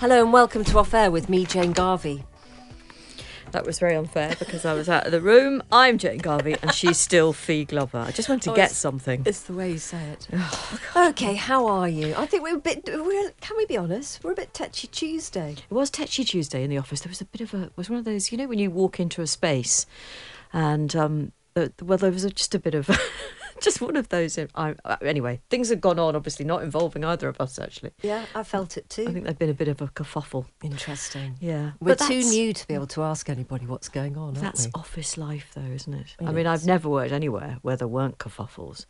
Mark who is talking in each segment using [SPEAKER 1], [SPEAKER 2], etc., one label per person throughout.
[SPEAKER 1] Hello and welcome to Off Air with me, Jane Garvey.
[SPEAKER 2] That was very unfair because I was out of the room. I'm Jane Garvey and she's still Fi Glover. I just wanted to
[SPEAKER 1] Oh,
[SPEAKER 2] get something.
[SPEAKER 1] It's the way you say it. okay, how are you? I think we're a bit. We're, can we be honest? We're a bit touchy Tuesday.
[SPEAKER 2] It was Tetchy Tuesday in the office. There was a bit of a it was one of those, you know, when you walk into a space and um the, well there was a, just a bit of just one of those I, uh, anyway, things had gone on obviously not involving either of us actually.
[SPEAKER 1] Yeah, I felt it too.
[SPEAKER 2] I think there'd been a bit of a kerfuffle.
[SPEAKER 1] Interesting.
[SPEAKER 2] Yeah.
[SPEAKER 1] We're too new to be able to ask anybody what's going on. Aren't
[SPEAKER 2] That's
[SPEAKER 1] we?
[SPEAKER 2] office life, though, isn't it?
[SPEAKER 1] It
[SPEAKER 2] I mean, I've never worked anywhere where there weren't kerfuffles.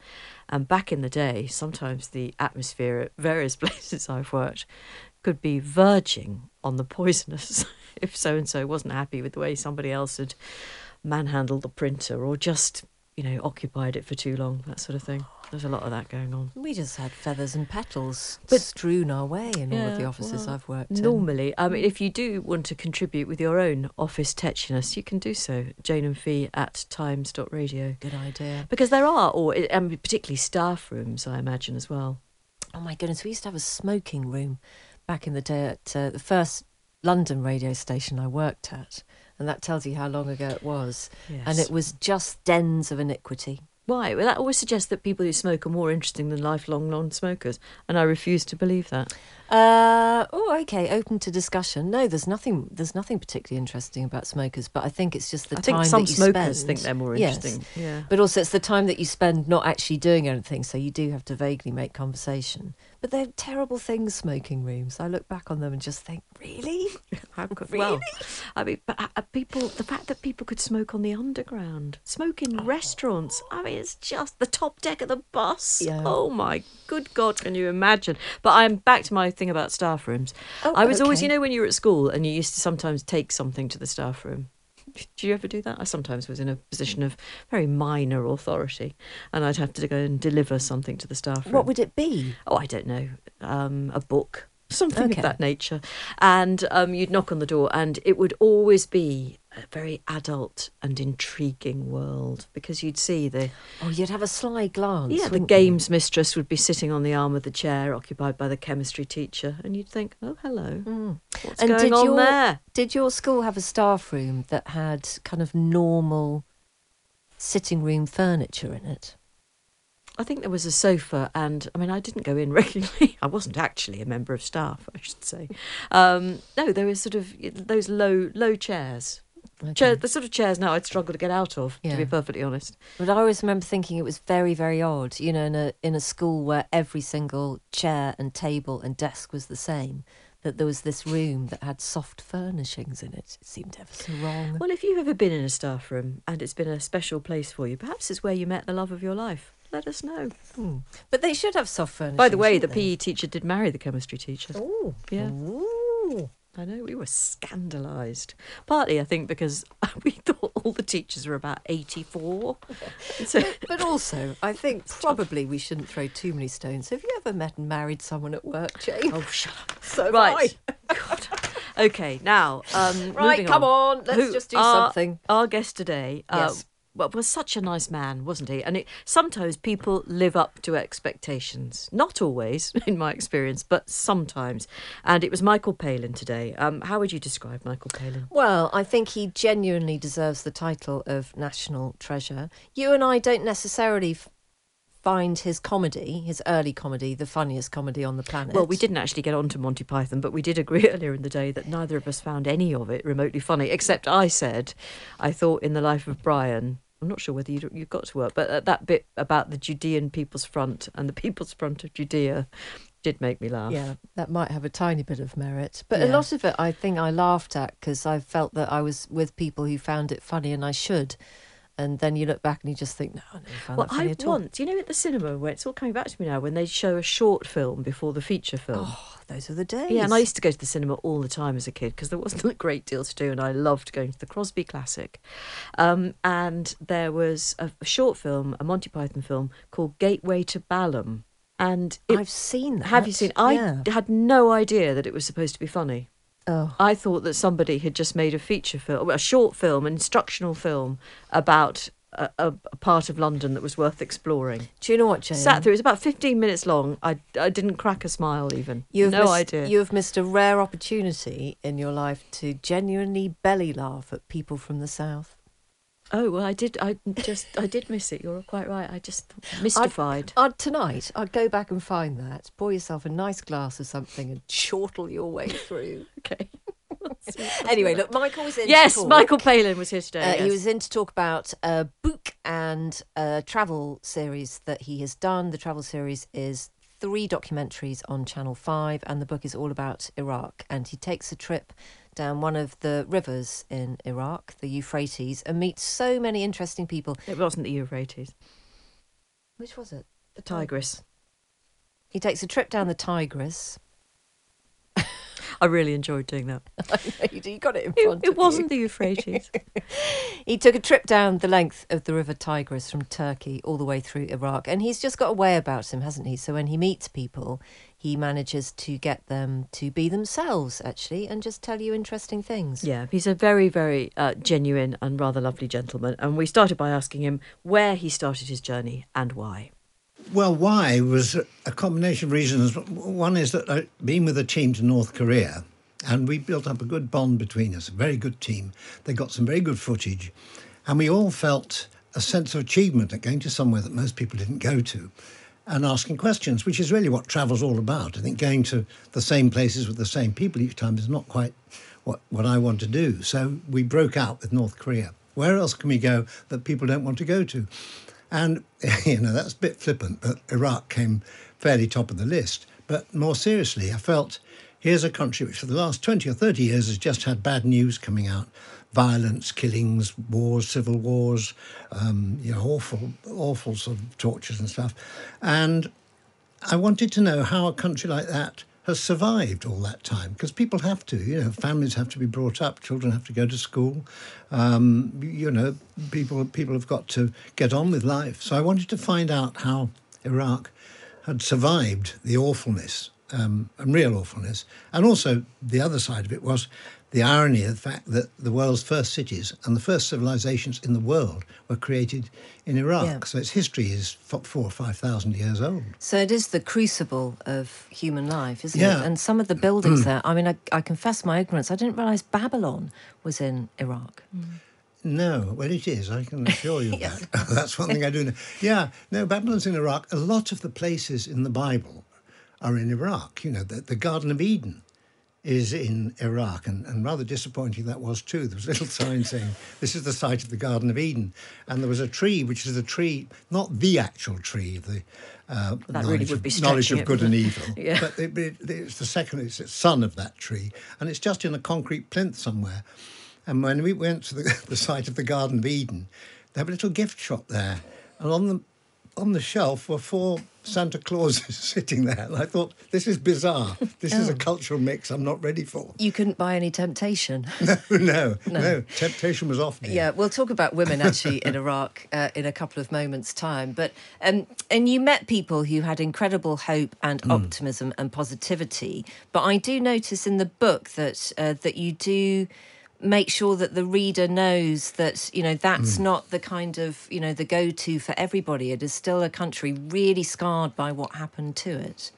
[SPEAKER 2] And back in the day, sometimes the atmosphere at various places I've worked could be verging on the poisonous if so and so wasn't happy with the way somebody else had manhandled the printer or just, you know, occupied it for too long, that sort of thing. There's a lot of that going on.
[SPEAKER 1] We just had feathers and petals
[SPEAKER 2] But-
[SPEAKER 1] strewn our way in all of the offices
[SPEAKER 2] well,
[SPEAKER 1] I've worked in.
[SPEAKER 2] Normally, I mean, if you do want to contribute with your own office tetchiness, you can do so. Jane and Fi at times.radio.
[SPEAKER 1] Good idea.
[SPEAKER 2] Because there are, or and particularly staff rooms, I imagine as well.
[SPEAKER 1] Oh my goodness, we used to have a smoking room back in the day at uh, the first London radio station I worked at. And that tells you how long ago it was. And it was just dens of iniquity.
[SPEAKER 2] Why? Well, that always suggests that people who smoke are more interesting than lifelong non-smokers, and I refuse to believe that.
[SPEAKER 1] Uh, oh, okay. Open to discussion. No, there's nothing. There's nothing particularly interesting about smokers, but I think it's just the
[SPEAKER 2] I
[SPEAKER 1] time
[SPEAKER 2] think some
[SPEAKER 1] that you
[SPEAKER 2] smokers
[SPEAKER 1] spend.
[SPEAKER 2] think they're more
[SPEAKER 1] Yes.
[SPEAKER 2] interesting. Yeah.
[SPEAKER 1] But also, it's the time that you spend not actually doing anything, so you do have to vaguely make conversation. But they're terrible things, smoking rooms. I look back on them and just think, really?
[SPEAKER 2] How could,
[SPEAKER 1] Really?
[SPEAKER 2] Well, I mean, but uh, people, the fact that people could smoke on the underground, smoke in restaurants. I mean, it's just the top deck of the bus.
[SPEAKER 1] Yeah.
[SPEAKER 2] Oh my good God, can you imagine? But I'm back to my thing about staff rooms.
[SPEAKER 1] Oh,
[SPEAKER 2] I was always, you know, when you were at school and you used to sometimes take something to the staff room. Did you ever do that? I sometimes was in a position of very minor authority, and I'd have to go and deliver something to the staff room.
[SPEAKER 1] What would it be?
[SPEAKER 2] oh, I don't know, um, a book, something
[SPEAKER 1] Okay.
[SPEAKER 2] of that nature. And um, you'd knock on the door, and it would always be a very adult and intriguing world because you'd see the
[SPEAKER 1] Oh, you'd have a sly glance.
[SPEAKER 2] yeah the
[SPEAKER 1] wouldn't you?
[SPEAKER 2] games mistress would be sitting on the arm of the chair occupied by the chemistry teacher, and you'd think, oh hello, what's
[SPEAKER 1] And
[SPEAKER 2] going
[SPEAKER 1] did
[SPEAKER 2] on
[SPEAKER 1] your,
[SPEAKER 2] there?
[SPEAKER 1] Did your school have a staff room that had kind of normal sitting room furniture in it?
[SPEAKER 2] I think there was a sofa, and I mean, I didn't go in regularly. I wasn't actually a member of staff, I should say. Um, no, there was sort of those low, low chairs. Chair, the sort of chairs now I'd struggle to get out of, to be perfectly honest.
[SPEAKER 1] But I always remember thinking it was very, very odd, you know, in a in a school where every single chair and table and desk was the same, that there was this room that had soft furnishings in it. It seemed ever so wrong.
[SPEAKER 2] Well, if you've ever been in a staff room and it's been a special place for you, perhaps it's where you met the love of your life. let us know. Hmm.
[SPEAKER 1] But they should have soft furnishings.
[SPEAKER 2] By the way, the
[SPEAKER 1] they?
[SPEAKER 2] PE teacher did marry the chemistry teacher.
[SPEAKER 1] Oh,
[SPEAKER 2] Yeah.
[SPEAKER 1] Ooh.
[SPEAKER 2] I know we were scandalised. Partly, I think, because we thought all the teachers were about eighty-four. so,
[SPEAKER 1] But also, I think probably we shouldn't throw too many stones. Have you ever met and married someone at work, Jane?
[SPEAKER 2] oh, shut up.
[SPEAKER 1] so
[SPEAKER 2] right. God. Okay, now, um,
[SPEAKER 1] Right, come on, let's
[SPEAKER 2] Who-
[SPEAKER 1] just do
[SPEAKER 2] our-
[SPEAKER 1] something.
[SPEAKER 2] Our guest today, uh,
[SPEAKER 1] Yes.
[SPEAKER 2] Well, was such a nice man, wasn't he? And it, sometimes people live up to expectations. Not always, in my experience, but sometimes. And it was Michael Palin today. Um, how would you describe Michael Palin?
[SPEAKER 1] Well, I think he genuinely deserves the title of national treasure. You and I don't necessarily f- find his comedy, his early comedy, the funniest comedy on the planet.
[SPEAKER 2] Well, we didn't actually get on to Monty Python, but we did agree earlier in the day that neither of us found any of it remotely funny, except I said, I thought in The Life of Brian, I'm not sure whether you, you got to work, but uh, that bit about the Judean People's Front and the People's Front of Judea did make me laugh.
[SPEAKER 1] Yeah, that might have a tiny bit of merit. But a lot of it, I think I laughed at because I felt that I was with people who found it funny and I should. And then you look back and you just think, no, I never found
[SPEAKER 2] Well,
[SPEAKER 1] that funny
[SPEAKER 2] I
[SPEAKER 1] at all.
[SPEAKER 2] once, you know, at the cinema where it's all coming back to me now, when they show a short film before the feature film.
[SPEAKER 1] Oh, those are the days.
[SPEAKER 2] Yeah, and I used to go to the cinema all the time as a kid because there wasn't a great deal to do, and I loved going to the Crosby Classic. Um, and there was a, a short film, a Monty Python film called Gateway to Balham, and it,
[SPEAKER 1] I've seen that.
[SPEAKER 2] have you seen? I
[SPEAKER 1] Yeah.
[SPEAKER 2] had no idea that it was supposed to be funny.
[SPEAKER 1] Oh.
[SPEAKER 2] I thought that somebody had just made a feature film, a short film, an instructional film about a, a, a part of London that was worth exploring.
[SPEAKER 1] Do you know what, Jane?
[SPEAKER 2] Sat through. It was about fifteen minutes long. I, I didn't crack a smile even.
[SPEAKER 1] You've
[SPEAKER 2] no
[SPEAKER 1] missed,
[SPEAKER 2] idea.
[SPEAKER 1] You have missed a rare opportunity in your life to genuinely belly laugh at people from the south.
[SPEAKER 2] Oh well, I did. I just I did miss it. You're quite right. I just mystified.
[SPEAKER 1] I'd, I'd, tonight, I'd go back and find that. Pour yourself a nice glass of something and chortle your way through.
[SPEAKER 2] okay.
[SPEAKER 1] anyway, look, Michael was in.
[SPEAKER 2] Yes. Michael Palin was here today.
[SPEAKER 1] Uh, He was in to talk about a book and a travel series that he has done. The travel series is three documentaries on Channel 5, and the book is all about Iraq. And he takes a trip down one of the rivers in Iraq, the Euphrates, and meets so many interesting people.
[SPEAKER 2] It wasn't the Euphrates.
[SPEAKER 1] Which was it?
[SPEAKER 2] The Tigris.
[SPEAKER 1] He takes a trip down the Tigris.
[SPEAKER 2] I really enjoyed doing that.
[SPEAKER 1] you got it in
[SPEAKER 2] It,
[SPEAKER 1] front
[SPEAKER 2] it
[SPEAKER 1] of
[SPEAKER 2] wasn't
[SPEAKER 1] you.
[SPEAKER 2] the Euphrates.
[SPEAKER 1] He took a trip down the length of the River Tigris from Turkey all the way through Iraq. And he's just got a way about him, hasn't he? So when he meets people, he manages to get them to be themselves, actually, and just tell you interesting things.
[SPEAKER 2] yeah, he's a very, very uh, genuine and rather lovely gentleman. And we started by asking him where he started his journey and why.
[SPEAKER 3] Well, why was a combination of reasons. One is that I'd been with a team to North Korea and we built up a good bond between us, a very good team. They got some very good footage and we all felt a sense of achievement at going to somewhere that most people didn't go to and asking questions, which is really what travel's all about. I think going to the same places with the same people each time is not quite what, what I want to do. So we broke out with North Korea. Where else can we go that people don't want to go to? And, you know, that's a bit flippant, but Iraq came fairly top of the list. But more seriously, I felt here's a country which for the last 20 or 30 years has just had bad news coming out violence, killings, wars, civil wars, um, you know, awful, awful sort of tortures and stuff. And I wanted to know how a country like that has survived all that time because people have to, you know, families have to be brought up, children have to go to school, um, you know, people people have got to get on with life. So I wanted to find out how Iraq had survived the awfulness um, and real awfulness, and also the other side of it was the irony of the fact that the world's first cities and the first civilizations in the world were created in Iraq.
[SPEAKER 1] Yeah.
[SPEAKER 3] So its history is four or five thousand years old.
[SPEAKER 1] So it is the crucible of human life, isn't
[SPEAKER 3] Yeah.
[SPEAKER 1] it? And some of the buildings there, I mean, I, I confess my ignorance. I didn't realise Babylon was in Iraq. Mm.
[SPEAKER 3] No, well, it is. I can assure you of that. That's one thing I do know. Yeah, no, Babylon's in Iraq. A lot of the places in the Bible are in Iraq. You know, the, the Garden of Eden is in Iraq, and, and rather disappointing that was too. There was a little sign saying, This is the site of the Garden of Eden. And there was a tree, which is a tree, not the actual tree, the uh,
[SPEAKER 2] That really
[SPEAKER 3] knowledge
[SPEAKER 2] would
[SPEAKER 3] of-
[SPEAKER 2] be
[SPEAKER 3] knowledge of
[SPEAKER 2] it,
[SPEAKER 3] good and evil.
[SPEAKER 2] Yeah.
[SPEAKER 3] But it, it, it's the second, it's the son of that tree, and it's just in a concrete plinth somewhere. And when we went to the, the site of the Garden of Eden, they have a little gift shop there, and on the on the shelf were four Santa Clauses sitting there, and I thought this is bizarre. This is a
[SPEAKER 1] Oh.
[SPEAKER 3] cultural mix I'm not ready for.
[SPEAKER 1] You couldn't buy any temptation.
[SPEAKER 3] No, no, no. Temptation was off. dear.
[SPEAKER 1] Yeah, we'll talk about women actually in Iraq uh, in a couple of moments' time. But um, and you met people who had incredible hope and optimism and positivity. But I do notice in the book that uh, that you do make sure that the reader knows that you know that's hmm. not the kind of you know the go-to for everybody. It is still a country really scarred by what happened to it.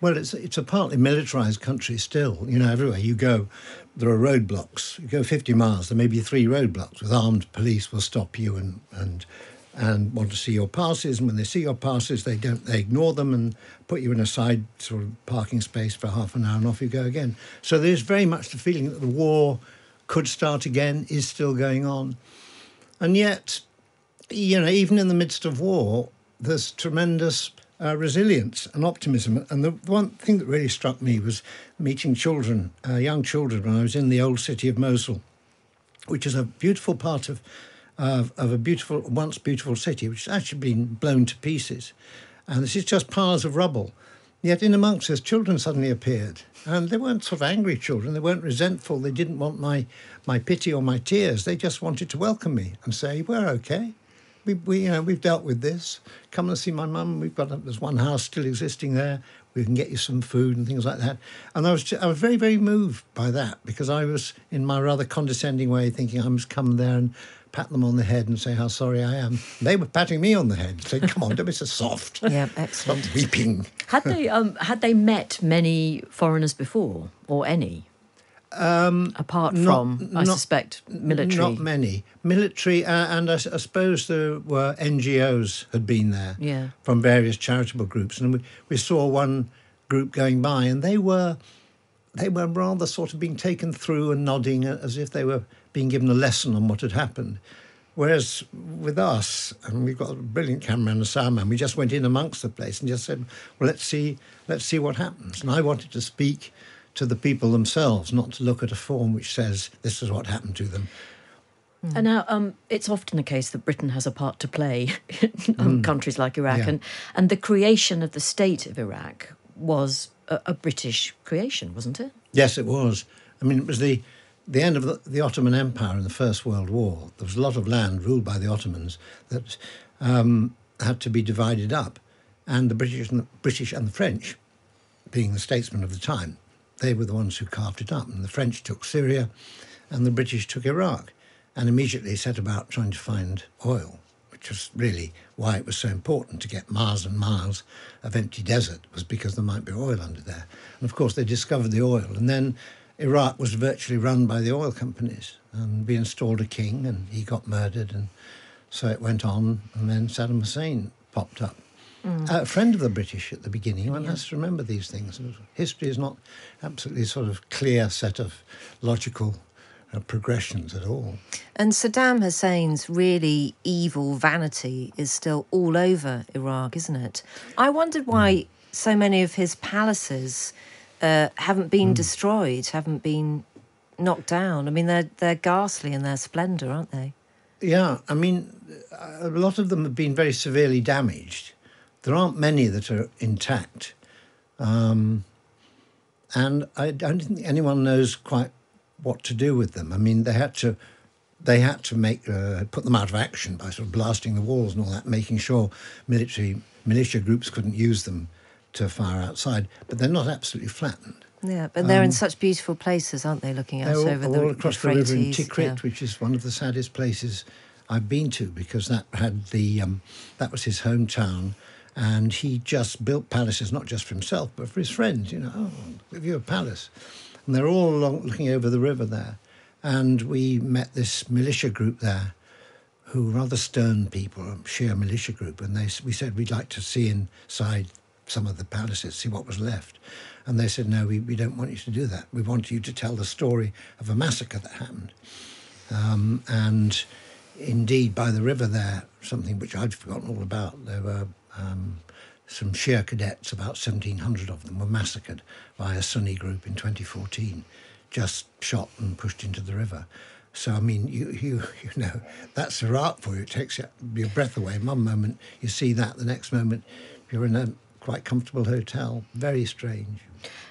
[SPEAKER 3] Well, it's it's a partly militarized country still. You know, everywhere you go, there are roadblocks. You go 50 miles, there may be three roadblocks with armed police will stop you and and and want to see your passes. And when they see your passes, they don't they ignore them and put you in a side sort of parking space for half an hour, and off you go again. So there's very much the feeling that the war could start again, is still going on, and yet you know, even in the midst of war, there's tremendous uh, resilience and optimism. And the one thing that really struck me was meeting children, uh, young children, when I was in the old city of Mosul, which is a beautiful part of, of, of a beautiful, once beautiful city, which has actually been blown to pieces. And this is just piles of rubble. Yet in amongst us, children suddenly appeared. And they weren't sort of angry children. They weren't resentful. They didn't want my, my pity or my tears. They just wanted to welcome me and say, we're okay. We, we, you know, we've dealt with this. Come and see my mum. We've got, there's one house still existing there. We can get you some food and things like that. And I was, ju- I was very, very moved by that because I was, in my rather condescending way, thinking I must come there and pat them on the head and say how sorry I am. They were patting me on the head, saying, "Come on, don't be so soft.
[SPEAKER 1] Yeah,
[SPEAKER 3] Stop
[SPEAKER 1] excellent.
[SPEAKER 3] weeping."
[SPEAKER 2] Had they um, had they met many foreigners before, or any? Um, Apart
[SPEAKER 3] not-
[SPEAKER 2] from, I
[SPEAKER 3] not-
[SPEAKER 2] suspect, military.
[SPEAKER 3] Not many. Military, uh, and I suppose there were NGOs had been there
[SPEAKER 2] Yeah.
[SPEAKER 3] from various charitable groups, and we, we saw one group going by, and they were they were rather sort of being taken through and nodding as if they were being given a lesson on what had happened. Whereas with us, and we've got a brilliant cameraman and a soundman, we just went in amongst the place and just said, "Well, let's see, let's see what happens." And I wanted to speak to the people themselves, not to look at a form which says this is what happened to them.
[SPEAKER 2] And now, um, it's often the case that Britain has a part to play in um, countries like Iraq,
[SPEAKER 3] Yeah.
[SPEAKER 2] and and the creation of the state of Iraq was a, a British creation, wasn't it?
[SPEAKER 3] Yes, it was. I mean, it was the the end of the, the Ottoman Empire in the First World War. There was a lot of land ruled by the Ottomans that um, had to be divided up, and the British and the British and the French, being the statesmen of the time, they were the ones who carved it up. And the French took Syria, and the British took Iraq, and immediately set about trying to find oil. Which was really why it was so important to get miles and miles of empty desert, was because there might be oil under there. And of course, they discovered the oil. And then Iraq was virtually run by the oil companies. And we installed a king, and he got murdered. And so it went on. And then Saddam Hussein popped up. A friend of the British at the beginning. One has to remember these things. History is not absolutely sort of clear set of logical uh, progressions at all.
[SPEAKER 1] And Saddam Hussein's really evil vanity is still all over Iraq, isn't it? I wondered why so many of his palaces uh, haven't been destroyed, haven't been knocked down. I mean, they're they're ghastly in their splendour, aren't they?
[SPEAKER 3] Yeah, I mean, a lot of them have been very severely damaged. There aren't many that are intact. Um, and I don't think anyone knows quite what to do with them. I mean, they had to, they had to make uh, put them out of action by sort of blasting the walls and all that, making sure military militia groups couldn't use them to fire outside. But they're not absolutely flattened.
[SPEAKER 1] Yeah, but they're in such beautiful places, aren't they? Looking out
[SPEAKER 3] all,
[SPEAKER 1] over the
[SPEAKER 3] all across the river in Tikrit,
[SPEAKER 1] yeah.
[SPEAKER 3] which is one of the saddest places I've been to because that had the um, that was his hometown, and he just built palaces not just for himself but for his friends. You know, oh, give you a palace, and they're all along, looking over the river there, and we met this militia group there, who were rather stern people, a Shia militia group, and they we said we'd like to see inside some of the palaces, see what was left. And they said, no, we, we don't want you to do that. We want you to tell the story of a massacre that happened. Um, and indeed, by the river there, something which I'd forgotten all about, there were um, some Shia cadets, about 1,700 of them, were massacred by a Sunni group in 2014, just shot and pushed into the river. So I mean, you you you know, that's art for you. It takes your breath away. One moment you see that, the next moment you're in a quite comfortable hotel. Very strange.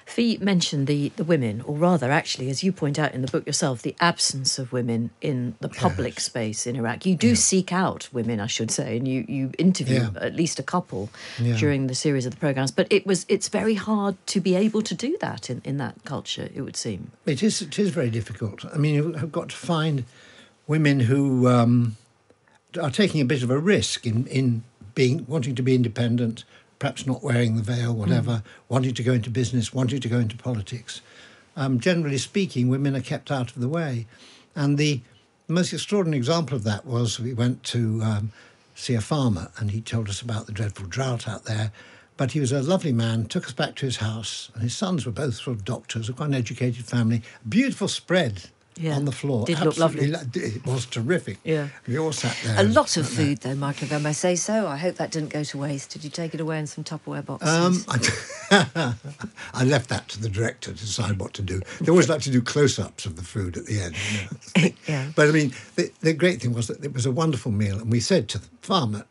[SPEAKER 2] Fi mentioned the, the women, or rather, actually, as you point out in the book yourself, the absence of women in the public
[SPEAKER 3] Yes.
[SPEAKER 2] space in Iraq. You do seek out women, I should say, and you, you interview
[SPEAKER 3] Yeah.
[SPEAKER 2] at least a couple
[SPEAKER 3] Yeah.
[SPEAKER 2] during the series of the programs. But it was it's very hard to be able to do that in, in that culture, it would seem.
[SPEAKER 3] It is. It is very difficult. I mean, you've got to find women who um, are taking a bit of a risk in in being wanting to be independent, perhaps not wearing the veil, whatever, wanting to go into business, wanting to go into politics. Um, generally speaking, women are kept out of the way, and the most extraordinary example of that was we went to um, see a farmer, and he told us about the dreadful drought out there. But he was a lovely man, took us back to his house, and his sons were both sort of doctors, quite an educated family. Beautiful spread
[SPEAKER 2] Yeah.
[SPEAKER 3] on the floor.
[SPEAKER 2] Did look lovely.
[SPEAKER 3] It was terrific.
[SPEAKER 2] Yeah.
[SPEAKER 3] We all sat there.
[SPEAKER 1] A lot of
[SPEAKER 3] sat there.
[SPEAKER 1] food, though, Michael, if I may say so. I hope that didn't go to waste. Did you take it away in some Tupperware boxes?
[SPEAKER 3] Um, I, I left that to the director to decide what to do. They always like to do close-ups of the food at the end. You know.
[SPEAKER 1] Yeah.
[SPEAKER 3] But I mean, the, the great thing was that it was a wonderful meal, and we said to the farmer,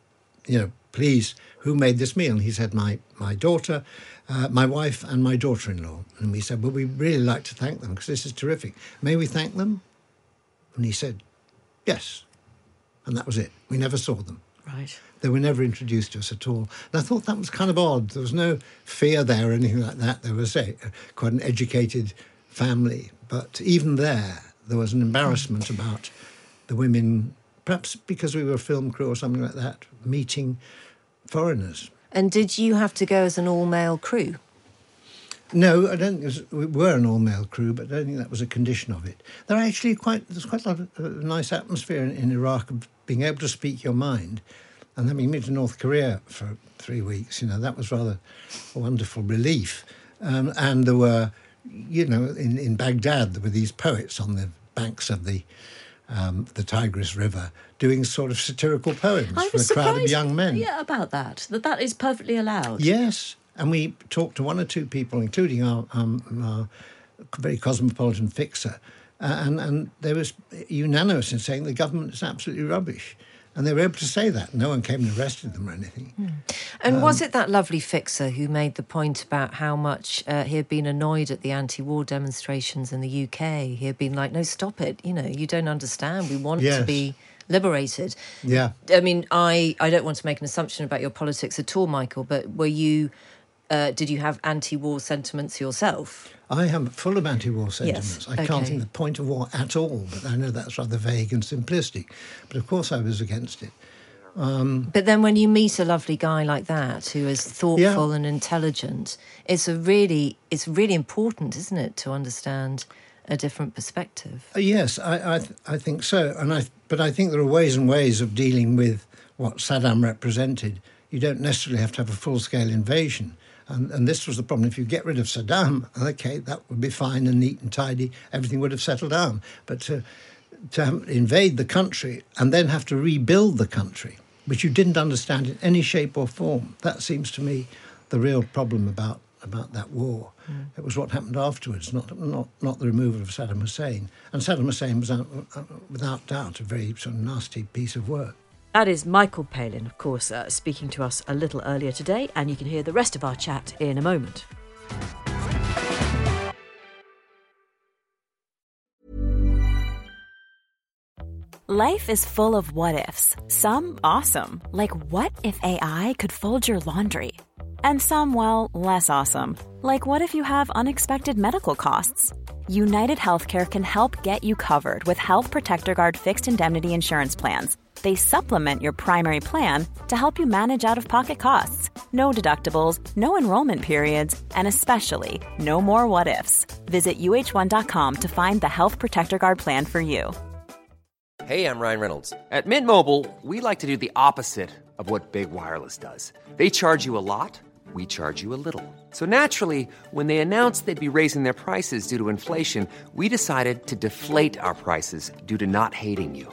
[SPEAKER 3] you know, please, who made this meal? And he said, my my daughter, uh, my wife, and my daughter-in-law. And we said, well, we really like to thank them because this is terrific. May we thank them? And he said, yes. And that was it. We never saw them.
[SPEAKER 2] Right.
[SPEAKER 3] They were never introduced to us at all. And I thought that was kind of odd. There was no fear there or anything like that. There was a, quite an educated family. But even there, there was an embarrassment about the women, perhaps because we were a film crew or something like that, meeting foreigners.
[SPEAKER 1] and did you have to go as an all male crew?
[SPEAKER 3] No, I don't think was, we were an all-male crew, but I don't think that was a condition of it. There are actually quite there's quite a lot of uh, nice atmosphere in, in Iraq of being able to speak your mind, and having been to North Korea for three weeks, you know that was rather a wonderful relief. Um, and there were, you know, in, in Baghdad there were these poets on the banks of the um, the Tigris River doing sort of satirical poems
[SPEAKER 2] I
[SPEAKER 3] for a crowd of young men.
[SPEAKER 2] Yeah, about that. That that is perfectly allowed.
[SPEAKER 3] Yes, and we talked to one or two people, including our, um, our very cosmopolitan fixer, uh, and and they was unanimous in saying the government is absolutely rubbish, and they were able to say that. No one came and arrested them or anything.
[SPEAKER 1] And
[SPEAKER 3] Um,
[SPEAKER 1] was it that lovely fixer who made the point about how much uh, he had been annoyed at the anti war demonstrations in the UK? He had been like, no, stop it. You know, you don't understand. We want to be liberated.
[SPEAKER 3] Yeah.
[SPEAKER 1] I mean, I, I don't want to make an assumption about your politics at all, Michael, but were you, uh, did you have anti war sentiments yourself?
[SPEAKER 3] I am full of anti-war sentiments. I can't
[SPEAKER 1] okay.
[SPEAKER 3] think the point of war at all, but I know that's rather vague and simplistic. But of course, I was against it.
[SPEAKER 1] But then when you meet a lovely guy like that who is thoughtful and intelligent, it's a really it's really important, isn't it, to understand a different perspective.
[SPEAKER 3] Uh, Yes, I, I, th- I think so. And I, but I think there are ways and ways of dealing with what Saddam represented. You don't necessarily have to have a full scale invasion. And, and this was the problem. If you get rid of Saddam, okay, that would be fine and neat and tidy. Everything would have settled down. But to, to invade the country and then have to rebuild the country, which you didn't understand in any shape or form, that seems to me the real problem about, about that war. It was what happened afterwards, not, not, not the removal of Saddam Hussein. And Saddam Hussein was, uh, without doubt, a very sort of nasty piece of work.
[SPEAKER 2] That is Michael Palin, of course, uh, speaking to us a little earlier today, and you can hear the rest of our chat in a moment.
[SPEAKER 4] Life is full of what ifs. Some awesome, like what if AI could fold your laundry? And some, well, less awesome, like what if you have unexpected medical costs? United Healthcare can help get you covered with Health Protector Guard fixed indemnity insurance plans. They supplement your primary plan to help you manage out of pocket costs. No deductibles, no enrollment periods, and especially no more what ifs. Visit uh1.com to find the Health Protector Guard plan for you.
[SPEAKER 5] Hey, I'm Ryan Reynolds.
[SPEAKER 6] At Mint Mobile, we like to do the opposite of what Big Wireless does. They charge you a lot, we charge you a little. So naturally, when they announced they'd be raising their prices due to inflation, we decided to deflate our prices due to not hating you.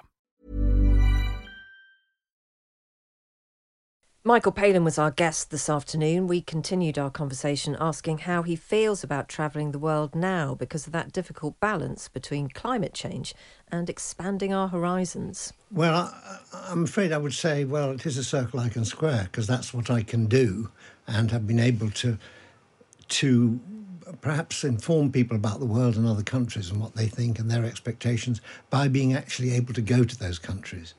[SPEAKER 1] Michael Palin was our guest this afternoon. We continued our conversation asking how he feels about travelling the world now because of that difficult balance between climate change and expanding our horizons.
[SPEAKER 3] Well, I'm afraid I would say, well, it is a circle I can square because that's what I can do and have been able to to perhaps inform people about the world and other countries and what they think and their expectations by being actually able to go to those countries.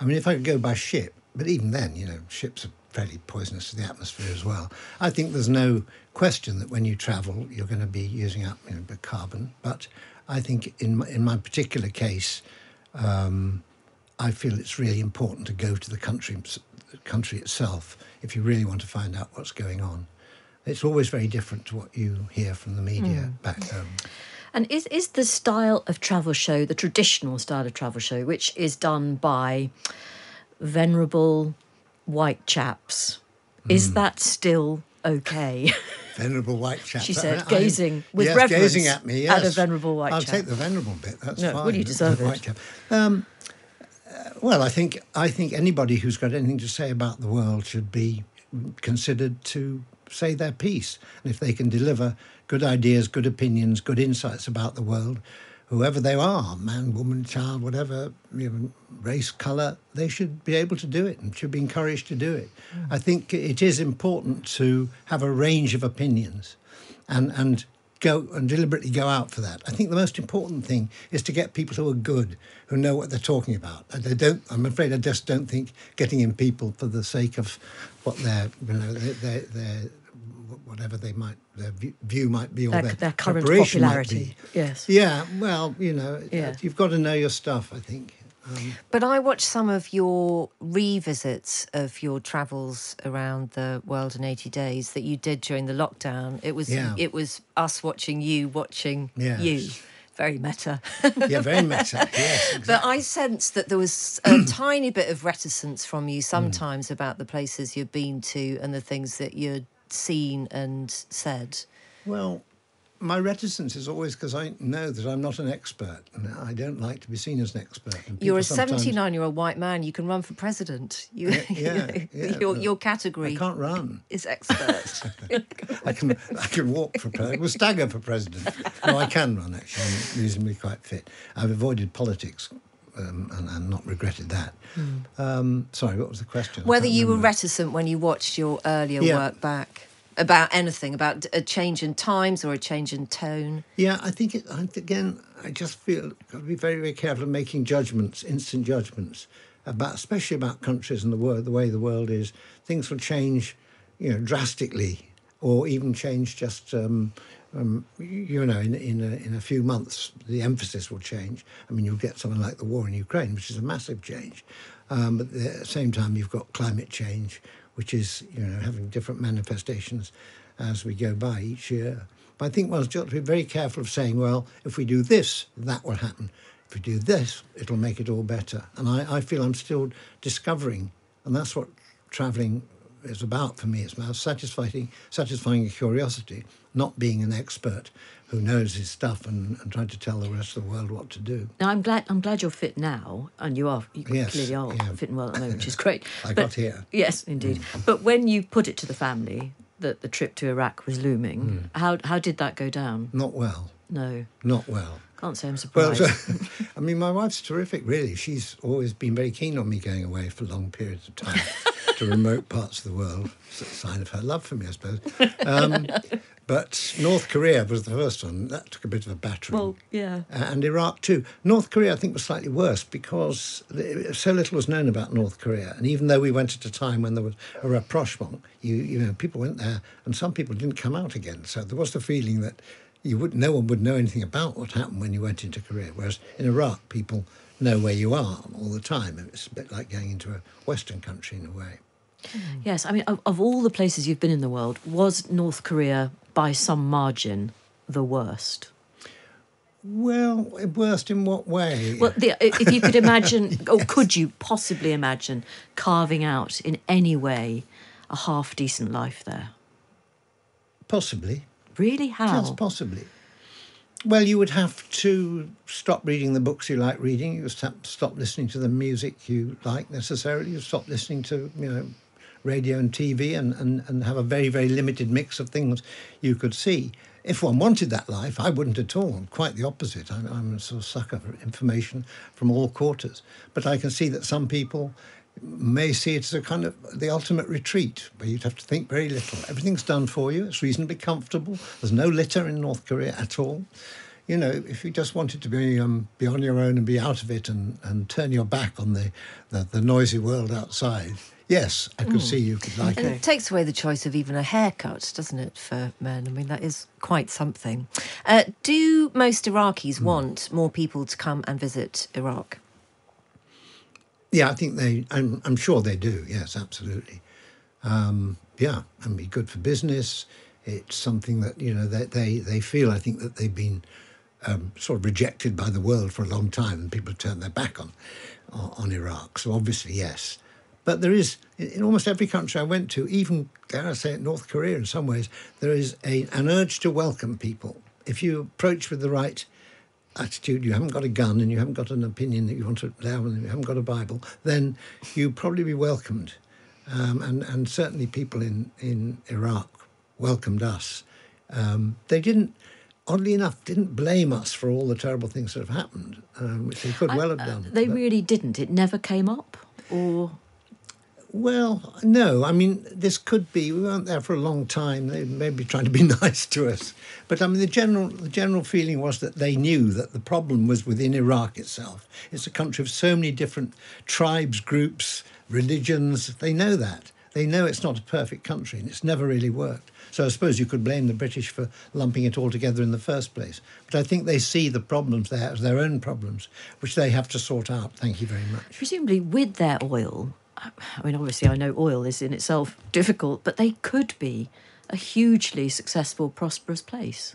[SPEAKER 3] I mean, if I could go by ship, but even then, you know, ships are fairly poisonous to the atmosphere as well. I think there's no question that when you travel, you're going to be using up you know, carbon. But I think in my, in my particular case, um, I feel it's really important to go to the country country itself if you really want to find out what's going on. It's always very different to what you hear from the media
[SPEAKER 2] Mm.
[SPEAKER 3] back home.
[SPEAKER 2] And is is the style of travel show the traditional style of travel show, which is done by venerable white chaps? Is
[SPEAKER 3] Hmm.
[SPEAKER 2] that still okay?
[SPEAKER 3] Venerable white chap.
[SPEAKER 2] She said,
[SPEAKER 3] I-
[SPEAKER 2] gazing with
[SPEAKER 3] yes,
[SPEAKER 2] reverence
[SPEAKER 3] gazing at me.
[SPEAKER 2] at a venerable white
[SPEAKER 3] I'll
[SPEAKER 2] chap.
[SPEAKER 3] take the venerable bit. That's
[SPEAKER 2] No,
[SPEAKER 3] fine.
[SPEAKER 2] well, you
[SPEAKER 3] the
[SPEAKER 2] deserve it.
[SPEAKER 3] white chap. Um, uh, well, I think I think anybody who's got anything to say about the world should be considered to say their piece, and if they can deliver good ideas, good opinions, good insights about the world, whoever they are, man, woman, child, whatever you know, race, colour, they should be able to do it and should be encouraged to do it. I think it is important to have a range of opinions and and go and deliberately go out for that. I think the most important thing is to get people who are good, who know what they're talking about. They don't. I'm afraid I just don't think getting in people for the sake of what their you know their, their whatever they might their view- might be or
[SPEAKER 2] Their-
[SPEAKER 3] their,
[SPEAKER 2] their current popularity.
[SPEAKER 3] be.
[SPEAKER 2] Yes.
[SPEAKER 3] Yeah. Well, you know,
[SPEAKER 2] Yeah.
[SPEAKER 3] you've got to know your stuff. I think. Um,
[SPEAKER 1] But I watched some of your revisits of your travels around the world in 80 days that you did during the lockdown. It was
[SPEAKER 3] Yeah.
[SPEAKER 1] it was us watching you watching
[SPEAKER 3] Yes.
[SPEAKER 1] you. Very meta.
[SPEAKER 3] yeah, very meta. Yes. Exactly.
[SPEAKER 1] But I sensed that there was a tiny bit of reticence from
[SPEAKER 3] Hmm.
[SPEAKER 1] you sometimes about the places you've been to and the things that you'd seen and said.
[SPEAKER 3] Well, my reticence is always because I know that I'm not an expert, and I don't like to be seen as an expert. And
[SPEAKER 1] You're a
[SPEAKER 3] sometimes-
[SPEAKER 1] 79 year old white man. You can run for president. You,
[SPEAKER 3] Yeah,
[SPEAKER 1] you
[SPEAKER 3] yeah,
[SPEAKER 1] know,
[SPEAKER 3] yeah,
[SPEAKER 1] your, your category
[SPEAKER 3] I can't run.
[SPEAKER 1] is expert.
[SPEAKER 3] I can I can walk for president. Well, stagger for president. No, I can run actually. I'm reasonably quite fit. I've avoided politics. Um, and, and not regretted that. Um, sorry, what was the question?
[SPEAKER 1] Whether you were reticent when you watched your earlier
[SPEAKER 3] Yeah.
[SPEAKER 1] work back about anything, about a change in times or a change in tone.
[SPEAKER 3] Yeah, I think it. I, again, I just feel got to be very, very careful of making judgments, instant judgments about, especially about countries and the world, the way the world is. Things will change, you know, drastically, or even change just, um, um, you know, in in a, in a few months. The emphasis will change. I mean, you'll get something like the war in Ukraine, which is a massive change, um, but at the same time, you've got climate change, which is you know having different manifestations as we go by each year. But I think one's got to be very careful of saying, well, if we do this, that will happen. If we do this, it'll make it all better. And I, I feel I'm still discovering, and that's what travelling is about for me. It's about satisfying, satisfying a curiosity, not being an expert who knows his stuff and, and trying to tell the rest of the world what to do.
[SPEAKER 2] Now I'm glad I'm glad you're fit now, and you are you
[SPEAKER 3] Yes,
[SPEAKER 2] clearly are
[SPEAKER 3] yeah.
[SPEAKER 2] fit and well at the moment, which is great.
[SPEAKER 3] I got here.
[SPEAKER 2] Yes, indeed. But when you put it to the family that the trip to Iraq was looming.
[SPEAKER 3] Hmm.
[SPEAKER 2] How how did that go down?
[SPEAKER 3] Not well.
[SPEAKER 2] No,
[SPEAKER 3] Not well.
[SPEAKER 2] can't say I'm
[SPEAKER 3] Well,
[SPEAKER 2] surprised.
[SPEAKER 3] so, I mean, my wife's terrific, really. She's always been very keen on me going away for long periods of time to remote parts of the world. It's a sign of her love for me, I suppose. Um, but North Korea was the first one. That took a bit of a battering.
[SPEAKER 2] well, yeah.
[SPEAKER 3] Uh, and Iraq too. North Korea, I think, was slightly worse because so little was known about North Korea. And even though we went at a time when there was a rapprochement, you, you know, people went there, and some people didn't come out again. So there was the feeling that you would, no one would know anything about what happened when you went into Korea. Whereas in Iraq, people know where you are all the time. It's a bit like going into a Western country in a way. Mm.
[SPEAKER 2] Yes, I mean, of, of all the places you've been in the world, was North Korea by some margin the worst?
[SPEAKER 3] Well, worst in what way?
[SPEAKER 2] Well, the, if you could imagine, or could you possibly imagine carving out in any way a half decent life there?
[SPEAKER 3] Possibly.
[SPEAKER 2] Really? How?
[SPEAKER 3] Just possibly. Well, you would have to stop reading the books you like reading. You would stop, stop listening to the music you like necessarily. You stop listening to you know radio and TV, and, and, and have a very very limited mix of things you could see. If one wanted that life, I wouldn't at all. Quite the opposite. I'm, I'm a sort of sucker for information from all quarters. But I can see that some people may see it as a kind of the ultimate retreat where you'd have to think very little. Everything's done for you. It's reasonably comfortable. There's no litter in North Korea at all. You know, if you just wanted to be um, be on your own and be out of it and, and turn your back on the, the, the noisy world outside, yes, I could see you could like
[SPEAKER 1] And
[SPEAKER 3] it.
[SPEAKER 1] it takes away the choice of even a haircut, doesn't it, for men? I mean, that is quite something. Uh, do most Iraqis
[SPEAKER 3] Hmm.
[SPEAKER 1] want more people to come and visit Iraq?
[SPEAKER 3] Yeah, I think they. I'm, I'm sure they do. Yes, absolutely. Um, yeah, and be good for business. It's something that you know they they, they feel. I think that they've been um, sort of rejected by the world for a long time, and people have turned their back on on, on Iraq. So obviously, yes. But there is in almost every country I went to, even dare I say it, North Korea. In some ways, there is a, an urge to welcome people if you approach with the right attitude, you haven't got a gun and you haven't got an opinion that you want to allow and you haven't got a Bible, then you probably be welcomed. Um, and, and certainly people in, in Iraq welcomed us. Um, they didn't, oddly enough, didn't blame us for all the terrible things that have happened, um, which they could well have done.
[SPEAKER 2] They
[SPEAKER 3] But-
[SPEAKER 2] really didn't. It never came up, or
[SPEAKER 3] Well, no. I mean, this could be. We weren't there for a long time. They may be trying to be nice to us, but I mean, the general the general feeling was that they knew that the problem was within Iraq itself. It's a country of so many different tribes, groups, religions. They know that. They know it's not a perfect country, and it's never really worked. So I suppose you could blame the British for lumping it all together in the first place. But I think they see the problems there as their own problems, which they have to sort out. Thank you very much.
[SPEAKER 2] presumably with their oil. I mean, obviously, I know oil is in itself difficult, but they could be a hugely successful, prosperous place.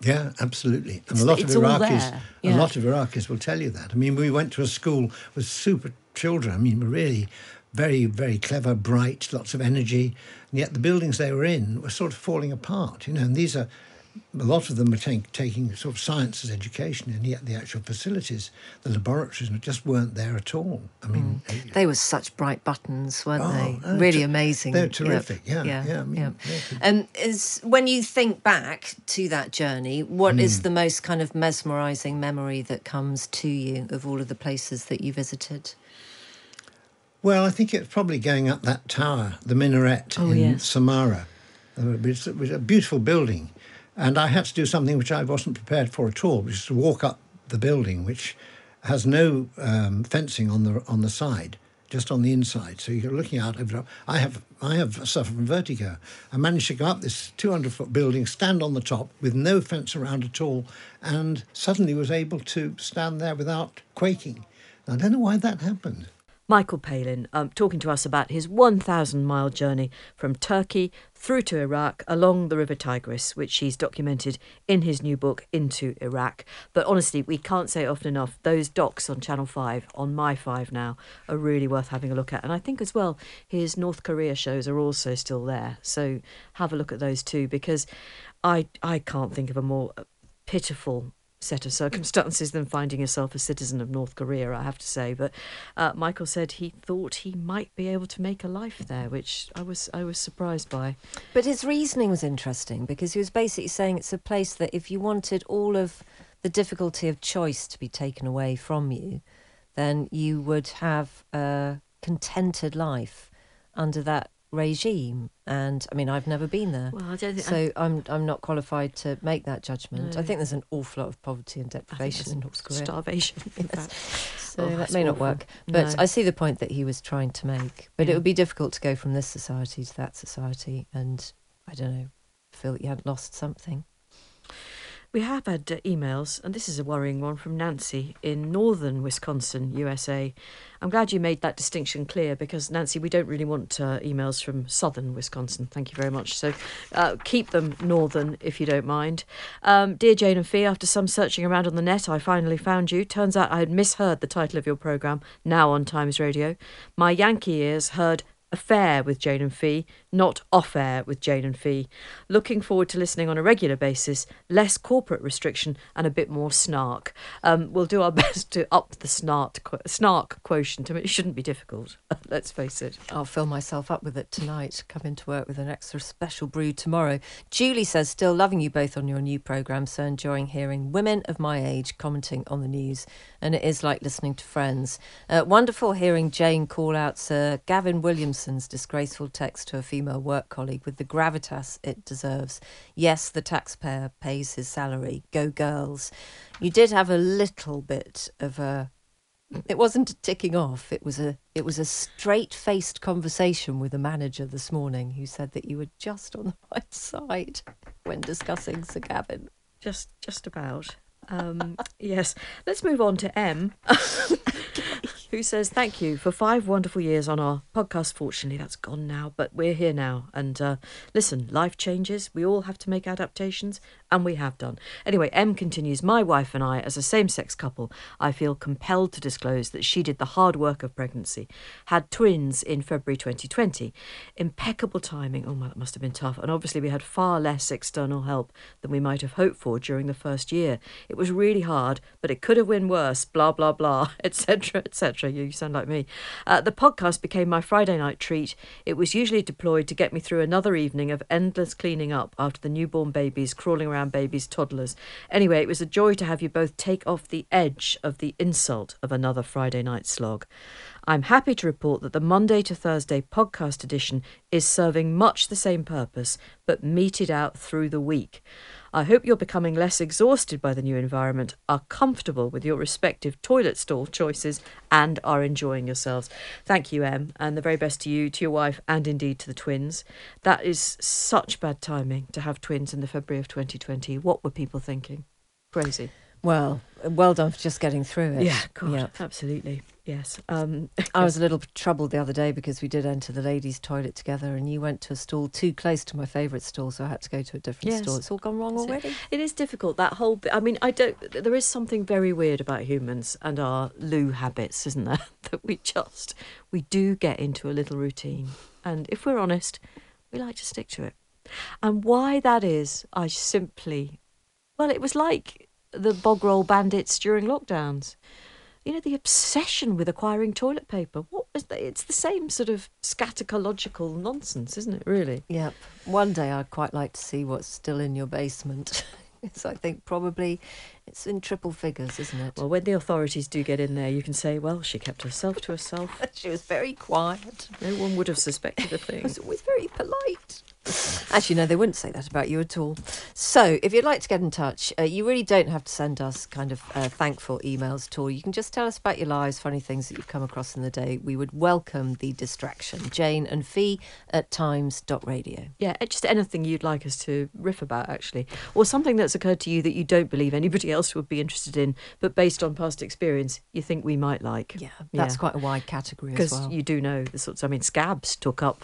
[SPEAKER 3] Yeah, absolutely. And
[SPEAKER 2] It's-
[SPEAKER 3] a lot of Iraqis,
[SPEAKER 2] there,
[SPEAKER 3] a lot of Iraqis will tell you that. I mean, we went to a school with super children. I mean, really very, very clever, bright, lots of energy. And yet the buildings they were in were sort of falling apart, you know. And these are, a lot of them were take, taking sort of science as education, and yet the actual facilities, the laboratories, just weren't there at all. I mean,
[SPEAKER 1] They were such bright buttons, weren't
[SPEAKER 3] Oh,
[SPEAKER 1] they?
[SPEAKER 3] no,
[SPEAKER 1] really
[SPEAKER 3] ter-
[SPEAKER 1] amazing.
[SPEAKER 3] they're
[SPEAKER 1] Yep,
[SPEAKER 3] terrific. Yeah,
[SPEAKER 1] yeah,
[SPEAKER 3] yeah, I mean,
[SPEAKER 1] yeah. Um, is when you think back to that journey, what is
[SPEAKER 3] Hmm.
[SPEAKER 1] the most kind of mesmerising memory that comes to you of all of the places that you visited?
[SPEAKER 3] Well, I think it's probably going up that tower, the minaret
[SPEAKER 2] Oh,
[SPEAKER 3] in
[SPEAKER 2] yes.
[SPEAKER 3] Samarra. Uh, It's, was a beautiful building. And I had to do something which I wasn't prepared for at all, which is to walk up the building, which has no um, fencing on the on the side, just on the inside. So you're looking out over. I have I have suffered from vertigo. I managed to go up this 200 foot building, stand on the top with no fence around at all, and suddenly was able to stand there without quaking. I don't know why that happened.
[SPEAKER 2] Michael Palin um, talking to us about his 1,000 mile journey from Turkey through to Iraq along the River Tigris, which he's documented in his new book, Into Iraq. But honestly, we can't say often enough. Those docs on Channel 5, on My 5 now, are really worth having a look at. And I think as well, his North Korea shows are also still there. So have a look at those too, because I, I can't think of a more pitiful set of circumstances than finding yourself a citizen of North Korea, I have to say. But uh, Michael said he thought he might be able to make a life there, which I was I was surprised by.
[SPEAKER 1] But his reasoning was interesting because he was basically saying it's a place that if you wanted all of the difficulty of choice to be taken away from you, then you would have a contented life under that regime. And I mean, I've never been there,
[SPEAKER 2] Well, I don't think
[SPEAKER 1] so I'm I'm not qualified to make that judgment. I think there's an awful lot of poverty and deprivation in North Korea.
[SPEAKER 2] starvation. In
[SPEAKER 1] Yes. So
[SPEAKER 2] Oh,
[SPEAKER 1] that may not work. But
[SPEAKER 2] No.
[SPEAKER 1] I see the point that he was trying to make. But
[SPEAKER 2] Yeah.
[SPEAKER 1] it would be difficult to go from this society to that society. And I don't know, feel that you had lost something.
[SPEAKER 2] We have had uh, emails, and this is a worrying one from Nancy in northern Wisconsin, USA. I'm glad you made that distinction clear because, Nancy, we don't really want uh, emails from southern Wisconsin. Thank you very much. So uh, keep them northern if you don't mind. Um, Dear Jane and Fi, after some searching around on the net, I finally found you. Turns out I had misheard the title of your programme, now on Times Radio. My Yankee ears heard affair with Jane and Fi, not off air with Jane and Fi. Looking forward to listening on a regular basis, less corporate restriction and a bit more snark. Um, we'll do our best to up the snark, snark quotient. I mean, it shouldn't be difficult, let's face it.
[SPEAKER 1] I'll fill myself up with it tonight. Come into work with an extra special brew tomorrow. Julie says, still loving you both on your new programme, so enjoying hearing women of my age commenting on the news. And it is like listening to friends. Uh, wonderful hearing Jane call out Sir Gavin Disgraceful text to a female work colleague with the gravitas it deserves. Yes, the taxpayer pays his salary. Go girls. You did have a little bit of a it wasn't a ticking off. It was a it was a straight faced conversation with a manager this morning who said that you were just on the right side when discussing Sir Gavin.
[SPEAKER 2] Just, just about. Um, yes, let's move on to M, who says thank you for five wonderful years on our podcast. Fortunately, that's gone now, but we're here now. And uh, listen, life changes. We all have to make adaptations, and we have done. Anyway, M continues. My wife and I, as a same-sex couple, I feel compelled to disclose that she did the hard work of pregnancy, had twins in February 2020, impeccable timing. Oh my, that must have been tough. And obviously, we had far less external help than we might have hoped for during the first year. It was really hard, but it could have been worse. Blah blah blah, etc. etc. You sound like me. Uh, the podcast became my Friday night treat. It was usually deployed to get me through another evening of endless cleaning up after the newborn babies crawling around babies' toddlers. Anyway, it was a joy to have you both take off the edge of the insult of another Friday night slog. I'm happy to report that the Monday to Thursday podcast edition is serving much the same purpose, but meted out through the week. I hope you're becoming less exhausted by the new environment, are comfortable with your respective toilet stall choices, and are enjoying yourselves. Thank you, Em, and the very best to you, to your wife, and indeed to the twins. That is such bad timing to have twins in the February of 2020. What were people thinking? Crazy.
[SPEAKER 1] Well, well done for just getting through it.
[SPEAKER 2] Yeah, God,
[SPEAKER 1] Yep.
[SPEAKER 2] absolutely. Yes. Um,
[SPEAKER 1] I was a little troubled the other day because we did enter the ladies' toilet together, and you went to a stall too close to my favourite stall, so I had to go to a different
[SPEAKER 2] Yes.
[SPEAKER 1] stall. It's all gone wrong
[SPEAKER 2] So
[SPEAKER 1] already.
[SPEAKER 2] It is difficult that whole. Bit, I mean, I don't. There is something very weird about humans and our loo habits, isn't there? that we just we do get into a little routine, and if we're honest, we like to stick to it. And why that is, I simply, well, it was like the bog roll bandits during lockdowns. You know, the obsession with acquiring toilet paper. What? It's the same sort of scatological nonsense, isn't it? Really.
[SPEAKER 1] Yep. One day I'd quite like to see what's still in your basement. so I think probably it's in triple figures, isn't it?
[SPEAKER 2] Well, when the authorities do get in there, you can say, well, she kept herself to herself.
[SPEAKER 1] she was very quiet.
[SPEAKER 2] No one would have suspected a thing.
[SPEAKER 1] She was always very polite. Actually, no, they wouldn't say that about you at all. So, if you'd like to get in touch, uh, you really don't have to send us kind of uh, thankful emails at all. You can just tell us about your lives, funny things that you've come across in the day. We would welcome the distraction. Jane and Fi at times.radio.
[SPEAKER 2] Yeah, uh, just anything you'd like us to riff about, actually. Or something that's occurred to you that you don't believe anybody else would be interested in, but based on past experience, you think we might like.
[SPEAKER 1] Yeah, that's
[SPEAKER 2] Yeah.
[SPEAKER 1] quite a wide category as
[SPEAKER 2] Because
[SPEAKER 1] well.
[SPEAKER 2] you do know the sorts, I mean, scabs took up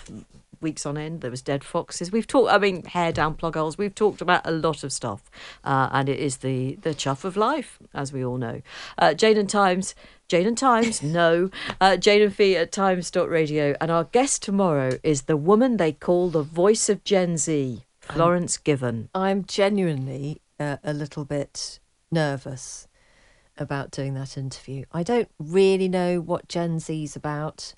[SPEAKER 2] weeks on end. There was dead foxes. We've talked, I mean, hair down plug holes. We've talked about a lot of stuff. Uh, and it is the, the chuff of life, as we all know. Uh, Jane and Times, Jane and Times, no. Uh, Jane and Fi at times.radio. And our guest tomorrow is the woman they call the voice of Gen Z, Florence Given.
[SPEAKER 1] I'm genuinely uh, a little bit nervous about doing that interview. I don't really know what Gen Z's about,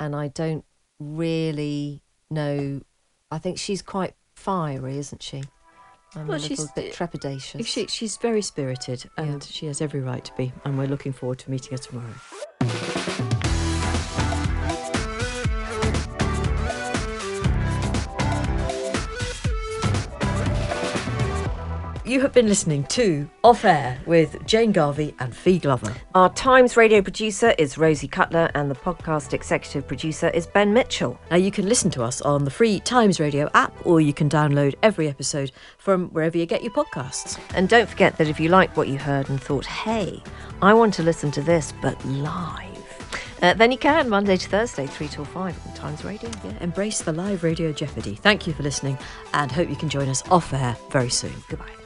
[SPEAKER 1] and I don't really know. I think she's quite fiery, isn't she? I'm
[SPEAKER 2] Well,
[SPEAKER 1] a little bit trepidatious.
[SPEAKER 2] She, she's very spirited and she has every right to be, and we're looking forward to meeting her tomorrow. You have been listening to Off Air with Jane Garvey and Fi Glover.
[SPEAKER 1] Our Times radio producer is Rosie Cutler, and the podcast executive producer is Ben Mitchell.
[SPEAKER 2] Now, you can listen to us on the free Times Radio app, or you can download every episode from wherever you get your podcasts.
[SPEAKER 1] And don't forget that if you liked what you heard and thought, hey, I want to listen to this, but live, uh, then you can Monday to Thursday, 3 till 5 on Times Radio.
[SPEAKER 2] Yeah, embrace the live radio jeopardy. Thank you for listening, and hope you can join us off air very soon. Goodbye.